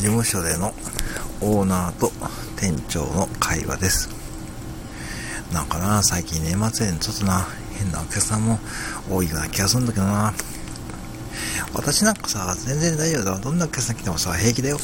事務所でのオーナーと店長の会話です。なんかな、最近年末年ちょっとな、変なお客さんも多いような気がするんだけどな。私なんかさ、全然大丈夫だ。どんなお客さん来てもさ、平気だよ。